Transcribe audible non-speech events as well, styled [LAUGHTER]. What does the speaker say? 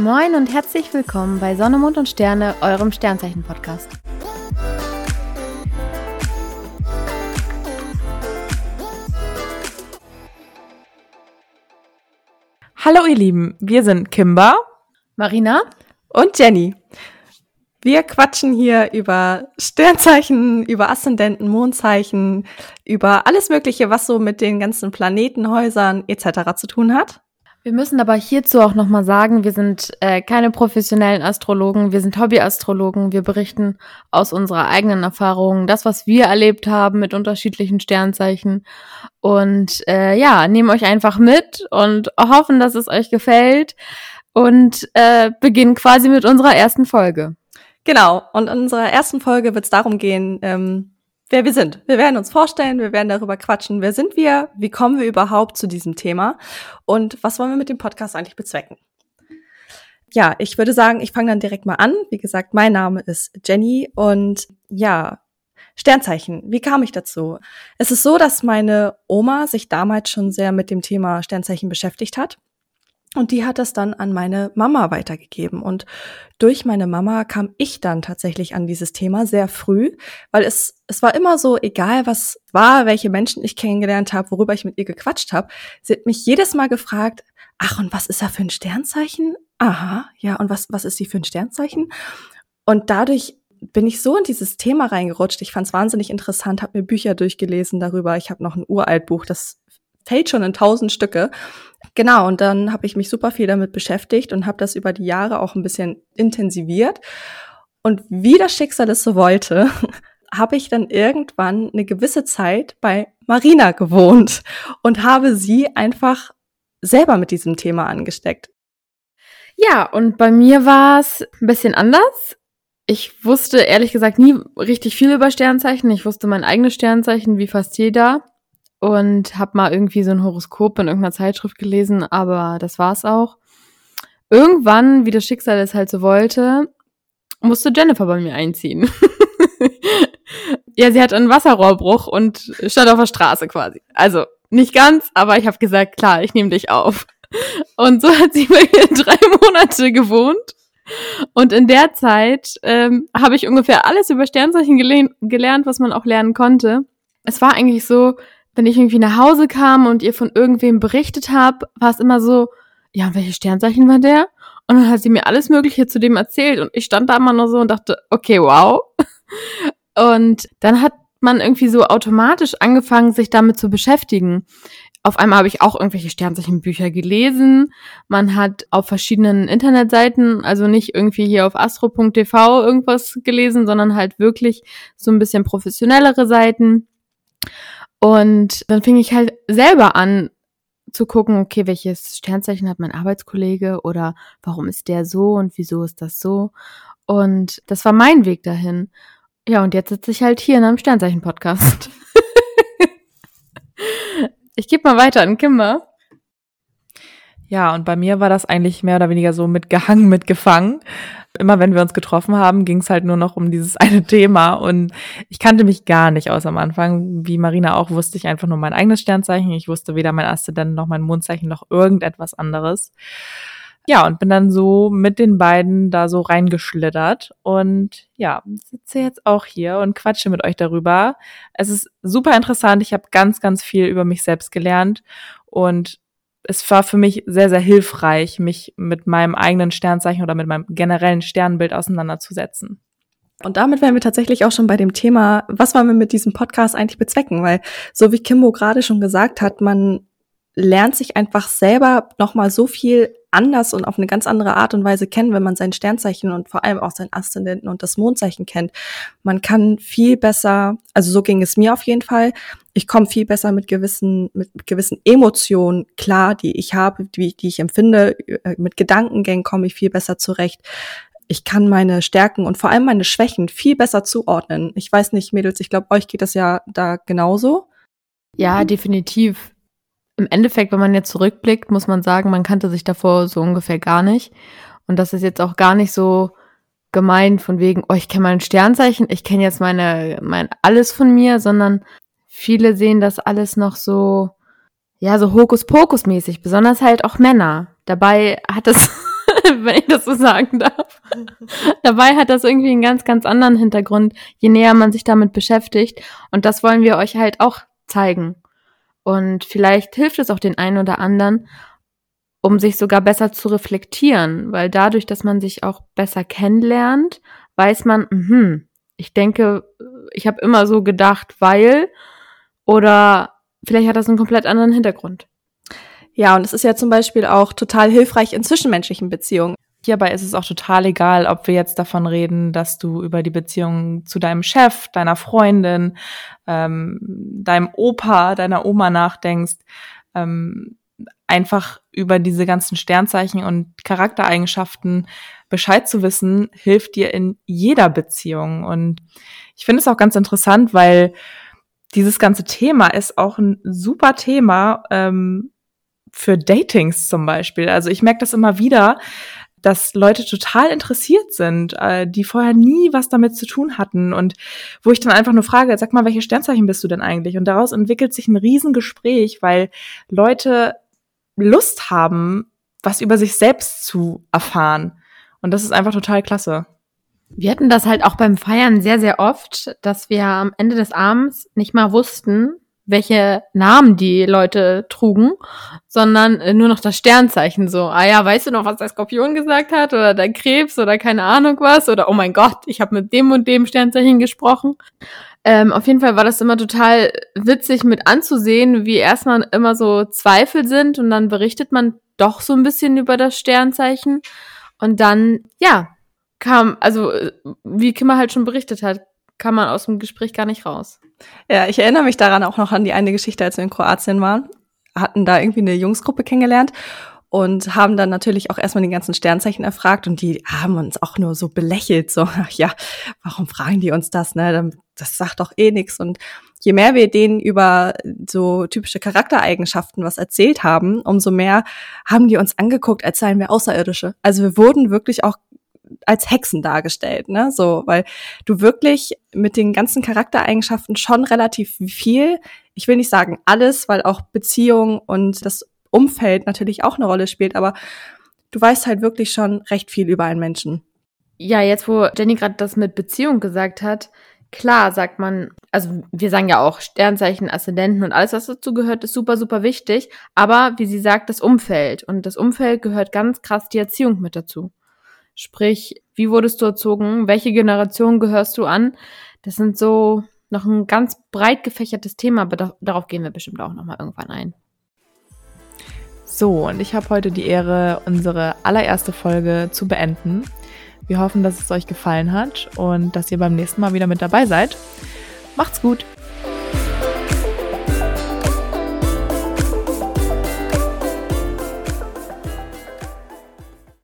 Moin und herzlich willkommen bei Sonne, Mond und Sterne, eurem Sternzeichen-Podcast. Hallo ihr Lieben, wir sind Kimber, Marina und Jenny. Wir quatschen hier über Sternzeichen, über Aszendenten, Mondzeichen, über alles Mögliche, was so mit den ganzen Planetenhäusern etc. zu tun hat. Wir müssen aber hierzu auch nochmal sagen, wir sind äh, keine professionellen Astrologen, wir sind Hobbyastrologen, wir berichten aus unserer eigenen Erfahrung, das, was wir erlebt haben mit unterschiedlichen Sternzeichen. Und äh, ja, nehmen euch einfach mit und hoffen, dass es euch gefällt. Und äh, beginnen quasi mit unserer ersten Folge. Genau, und in unserer ersten Folge wird es darum gehen, ähm, wer wir sind. Wir werden uns vorstellen, wir werden darüber quatschen, wer sind wir, wie kommen wir überhaupt zu diesem Thema und was wollen wir mit dem Podcast eigentlich bezwecken. Ja, ich würde sagen, ich fange dann direkt mal an. Wie gesagt, mein Name ist Jenny und ja, Sternzeichen, wie kam ich dazu? Es ist so, dass meine Oma sich damals schon sehr mit dem Thema Sternzeichen beschäftigt hat. Und die hat das dann an meine Mama weitergegeben. Und durch meine Mama kam ich dann tatsächlich an dieses Thema sehr früh, weil es, es war immer so, egal was war, welche Menschen ich kennengelernt habe, worüber ich mit ihr gequatscht habe, sie hat mich jedes Mal gefragt, ach, und was ist da für ein Sternzeichen? Aha, ja, und was, was ist sie für ein Sternzeichen? Und dadurch bin ich so in dieses Thema reingerutscht. Ich fand es wahnsinnig interessant, habe mir Bücher durchgelesen darüber. Ich habe noch ein Uraltbuch, das fällt schon in tausend Stücke. Genau, und dann habe ich mich super viel damit beschäftigt und habe das über die Jahre auch ein bisschen intensiviert. Und wie das Schicksal es so wollte, [LAUGHS] habe ich dann irgendwann eine gewisse Zeit bei Marina gewohnt und habe sie einfach selber mit diesem Thema angesteckt. Ja, und bei mir war es ein bisschen anders. Ich wusste ehrlich gesagt nie richtig viel über Sternzeichen. Ich wusste mein eigenes Sternzeichen, wie fast jeder und habe mal irgendwie so ein Horoskop in irgendeiner Zeitschrift gelesen, aber das war's auch. Irgendwann, wie das Schicksal es halt so wollte, musste Jennifer bei mir einziehen. [LAUGHS] ja, sie hat einen Wasserrohrbruch und stand auf der Straße quasi. Also nicht ganz, aber ich habe gesagt, klar, ich nehme dich auf. Und so hat sie bei mir [LAUGHS] drei Monate gewohnt. Und in der Zeit ähm, habe ich ungefähr alles über Sternzeichen gelernt, was man auch lernen konnte. Es war eigentlich so, wenn ich irgendwie nach Hause kam und ihr von irgendwem berichtet habt, war es immer so, ja, welche Sternzeichen war der? Und dann hat sie mir alles Mögliche zu dem erzählt und ich stand da immer nur so und dachte, okay, wow. [LAUGHS] Und dann hat man irgendwie so automatisch angefangen, sich damit zu beschäftigen. Auf einmal habe ich auch irgendwelche Sternzeichenbücher gelesen. Man hat auf verschiedenen Internetseiten, also nicht irgendwie hier auf astro.tv irgendwas gelesen, sondern halt wirklich so ein bisschen professionellere Seiten. Und dann fing ich halt selber an zu gucken, okay, welches Sternzeichen hat mein Arbeitskollege oder warum ist der so und wieso ist das so? Und das war mein Weg dahin. Ja, und jetzt sitze ich halt hier in einem Sternzeichen-Podcast. [LAUGHS] ich gebe mal weiter an Kimber. Ja, und bei mir war das eigentlich mehr oder weniger so mitgehangen, [LAUGHS] mitgefangen immer wenn wir uns getroffen haben, ging es halt nur noch um dieses [LAUGHS] eine Thema und ich kannte mich gar nicht aus am Anfang. Wie Marina auch, wusste ich einfach nur mein eigenes Sternzeichen. Ich wusste weder mein Aszendent noch mein Mondzeichen noch irgendetwas anderes. Ja, und bin dann so mit den beiden da so reingeschlittert und ja, sitze jetzt auch hier und quatsche mit euch darüber. Es ist super interessant. Ich habe ganz, ganz viel über mich selbst gelernt und es war für mich sehr, sehr hilfreich, mich mit meinem eigenen Sternzeichen oder mit meinem generellen Sternbild auseinanderzusetzen. Und damit wären wir tatsächlich auch schon bei dem Thema, was wollen wir mit diesem Podcast eigentlich bezwecken? Weil, so wie Kimbo gerade schon gesagt hat, man lernt sich einfach selber nochmal so viel anders und auf eine ganz andere Art und Weise kennen, wenn man sein Sternzeichen und vor allem auch sein Aszendenten und das Mondzeichen kennt. Man kann viel besser, also so ging es mir auf jeden Fall. Ich komme viel besser mit gewissen, mit gewissen Emotionen klar, die ich habe, die, die ich empfinde. Mit Gedankengängen komme ich viel besser zurecht. Ich kann meine Stärken und vor allem meine Schwächen viel besser zuordnen. Ich weiß nicht, Mädels, ich glaube, euch geht das ja da genauso. Ja, definitiv im Endeffekt, wenn man jetzt zurückblickt, muss man sagen, man kannte sich davor so ungefähr gar nicht. Und das ist jetzt auch gar nicht so gemeint von wegen, oh, ich kenne mein Sternzeichen, ich kenne jetzt meine, mein alles von mir, sondern viele sehen das alles noch so, ja, so Hokuspokus-mäßig, besonders halt auch Männer. Dabei hat es [LAUGHS] wenn ich das so sagen darf. [LAUGHS] Dabei hat das irgendwie einen ganz, ganz anderen Hintergrund, je näher man sich damit beschäftigt. Und das wollen wir euch halt auch zeigen. Und vielleicht hilft es auch den einen oder anderen, um sich sogar besser zu reflektieren, weil dadurch, dass man sich auch besser kennenlernt, weiß man, mh, ich denke, ich habe immer so gedacht, weil oder vielleicht hat das einen komplett anderen Hintergrund. Ja, und es ist ja zum Beispiel auch total hilfreich in zwischenmenschlichen Beziehungen. Hierbei ist es auch total egal, ob wir jetzt davon reden, dass du über die Beziehung zu deinem Chef, deiner Freundin, ähm, deinem Opa, deiner Oma nachdenkst. Ähm, einfach über diese ganzen Sternzeichen und Charaktereigenschaften Bescheid zu wissen, hilft dir in jeder Beziehung. Und ich finde es auch ganz interessant, weil dieses ganze Thema ist auch ein super Thema ähm, für Datings zum Beispiel. Also ich merke das immer wieder, dass Leute total interessiert sind, äh, die vorher nie was damit zu tun hatten und wo ich dann einfach nur frage, sag mal, welche Sternzeichen bist du denn eigentlich? Und daraus entwickelt sich ein Riesengespräch, weil Leute Lust haben, was über sich selbst zu erfahren. Und das ist einfach total klasse. Wir hatten das halt auch beim Feiern sehr, sehr oft, dass wir am Ende des Abends nicht mal wussten, welche Namen die Leute trugen, sondern äh, nur noch das Sternzeichen so. Ah ja, weißt du noch, was der Skorpion gesagt hat oder der Krebs oder keine Ahnung was oder oh mein Gott, ich habe mit dem und dem Sternzeichen gesprochen. Ähm, auf jeden Fall war das immer total witzig mit anzusehen, wie erstmal immer so Zweifel sind und dann berichtet man doch so ein bisschen über das Sternzeichen und dann, ja, kam, also wie Kimmer halt schon berichtet hat, kam man aus dem Gespräch gar nicht raus. Ja, ich erinnere mich daran auch noch an die eine Geschichte, als wir in Kroatien waren. Hatten da irgendwie eine Jungsgruppe kennengelernt und haben dann natürlich auch erstmal die ganzen Sternzeichen erfragt und die haben uns auch nur so belächelt, so, ach [LAUGHS] ja, warum fragen die uns das, ne? Das sagt doch eh nix. Und je mehr wir denen über so typische Charaktereigenschaften was erzählt haben, umso mehr haben die uns angeguckt, als seien wir Außerirdische. Also wir wurden wirklich auch als Hexen dargestellt, ne? So, weil du wirklich mit den ganzen Charaktereigenschaften schon relativ viel, ich will nicht sagen alles, weil auch Beziehung und das Umfeld natürlich auch eine Rolle spielt, aber du weißt halt wirklich schon recht viel über einen Menschen. Ja, jetzt wo Jenny gerade das mit Beziehung gesagt hat, klar sagt man, also wir sagen ja auch Sternzeichen, Aszendenten und alles, was dazu gehört, ist super, super wichtig. Aber wie sie sagt, das Umfeld. Und das Umfeld gehört ganz krass die Erziehung mit dazu. Sprich, wie wurdest du erzogen? Welche Generation gehörst du an? Das sind so noch ein ganz breit gefächertes Thema, aber da, darauf gehen wir bestimmt auch nochmal irgendwann ein. So, und ich habe heute die Ehre, unsere allererste Folge zu beenden. Wir hoffen, dass es euch gefallen hat und dass ihr beim nächsten Mal wieder mit dabei seid. Macht's gut!